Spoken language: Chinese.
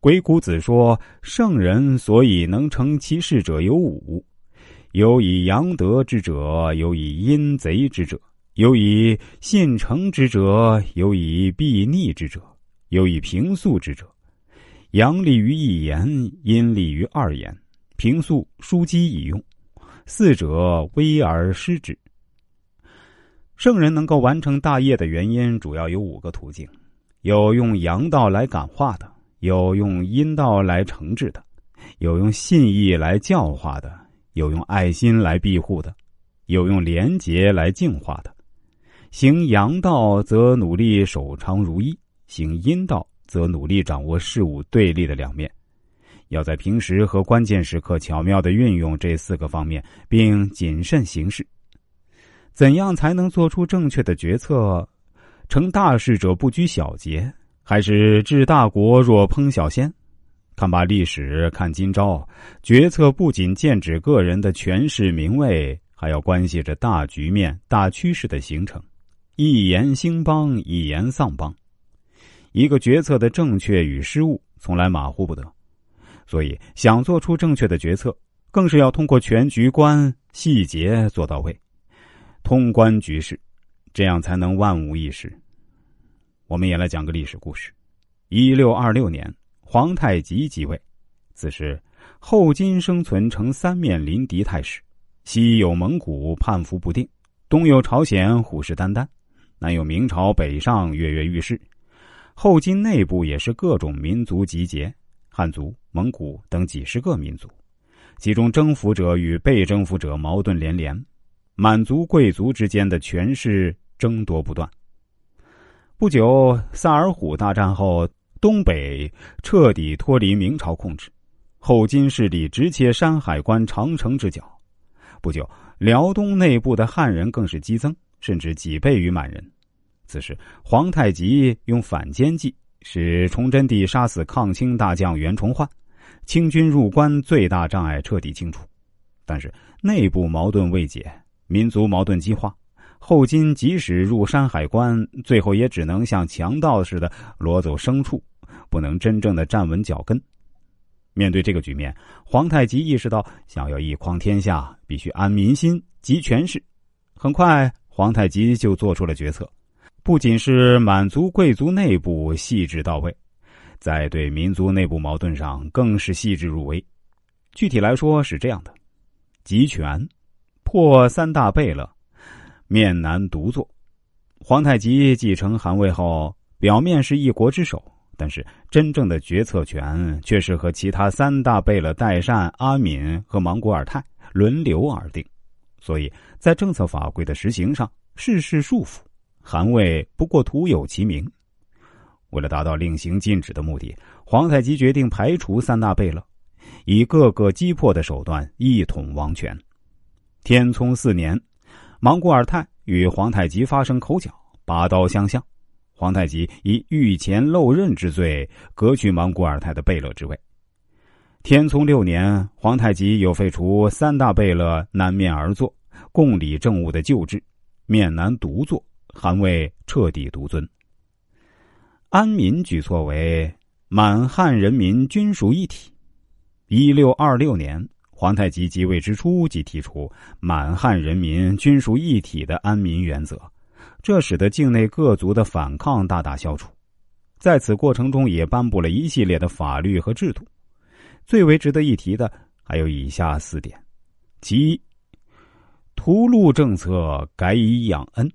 鬼谷子说：“圣人所以能成其事者有五：有以阳德之者，有以阴贼之者，有以信诚之者，有以避逆之者，有以平素之者。阳利于一言，阴利于二言。平素枢机以用，四者微而失之。”圣人能够完成大业的原因，主要有五个途径：有用阳道来感化的，有用阴道来惩治的，有用信义来教化的，有用爱心来庇护的，有用廉洁来净化的。行阳道则努力守常如一，行阴道则努力掌握事物对立的两面。要在平时和关键时刻巧妙的运用这四个方面，并谨慎行事。怎样才能做出正确的决策？成大事者不拘小节，还是治大国若烹小鲜？看罢历史，看今朝，决策不仅剑指个人的权势名位，还要关系着大局面、大趋势的形成。一言兴邦，一言丧邦。一个决策的正确与失误，从来马虎不得。所以，想做出正确的决策，更是要通过全局观、细节做到位。通关局势，这样才能万无一失。我们也来讲个历史故事：一六二六年，皇太极即位。此时，后金生存成三面临敌态势：西有蒙古叛服不定，东有朝鲜虎视眈眈，南有明朝北上跃跃欲试。后金内部也是各种民族集结，汉族、蒙古等几十个民族，其中征服者与被征服者矛盾连连。满族贵族之间的权势争夺不断。不久，萨尔浒大战后，东北彻底脱离明朝控制，后金势力直切山海关长城之角。不久，辽东内部的汉人更是激增，甚至几倍于满人。此时，皇太极用反间计，使崇祯帝杀死抗清大将袁崇焕，清军入关最大障碍彻底清除。但是，内部矛盾未解。民族矛盾激化，后金即使入山海关，最后也只能像强盗似的掳走牲畜，不能真正的站稳脚跟。面对这个局面，皇太极意识到，想要一匡天下，必须安民心、集权势。很快，皇太极就做出了决策，不仅是满族贵族内部细致到位，在对民族内部矛盾上更是细致入微。具体来说是这样的：集权。破三大贝勒，面南独坐。皇太极继承汗位后，表面是一国之首，但是真正的决策权却是和其他三大贝勒代善、阿敏和莽古尔泰轮流而定。所以在政策法规的实行上，事事束缚，汗位不过徒有其名。为了达到令行禁止的目的，皇太极决定排除三大贝勒，以各个击破的手段一统王权。天聪四年，莽古尔泰与皇太极发生口角，拔刀相向。皇太极以御前漏刃之罪革去莽古尔泰的贝勒之位。天聪六年，皇太极有废除三大贝勒南面而坐，共理政务的旧制，面南独坐，汗位彻底独尊。安民举措为满汉人民均属一体。一六二六年。皇太极即位之初，即提出满汉人民均属一体的安民原则，这使得境内各族的反抗大大消除。在此过程中，也颁布了一系列的法律和制度。最为值得一提的还有以下四点：其一，屠戮政策改以养恩。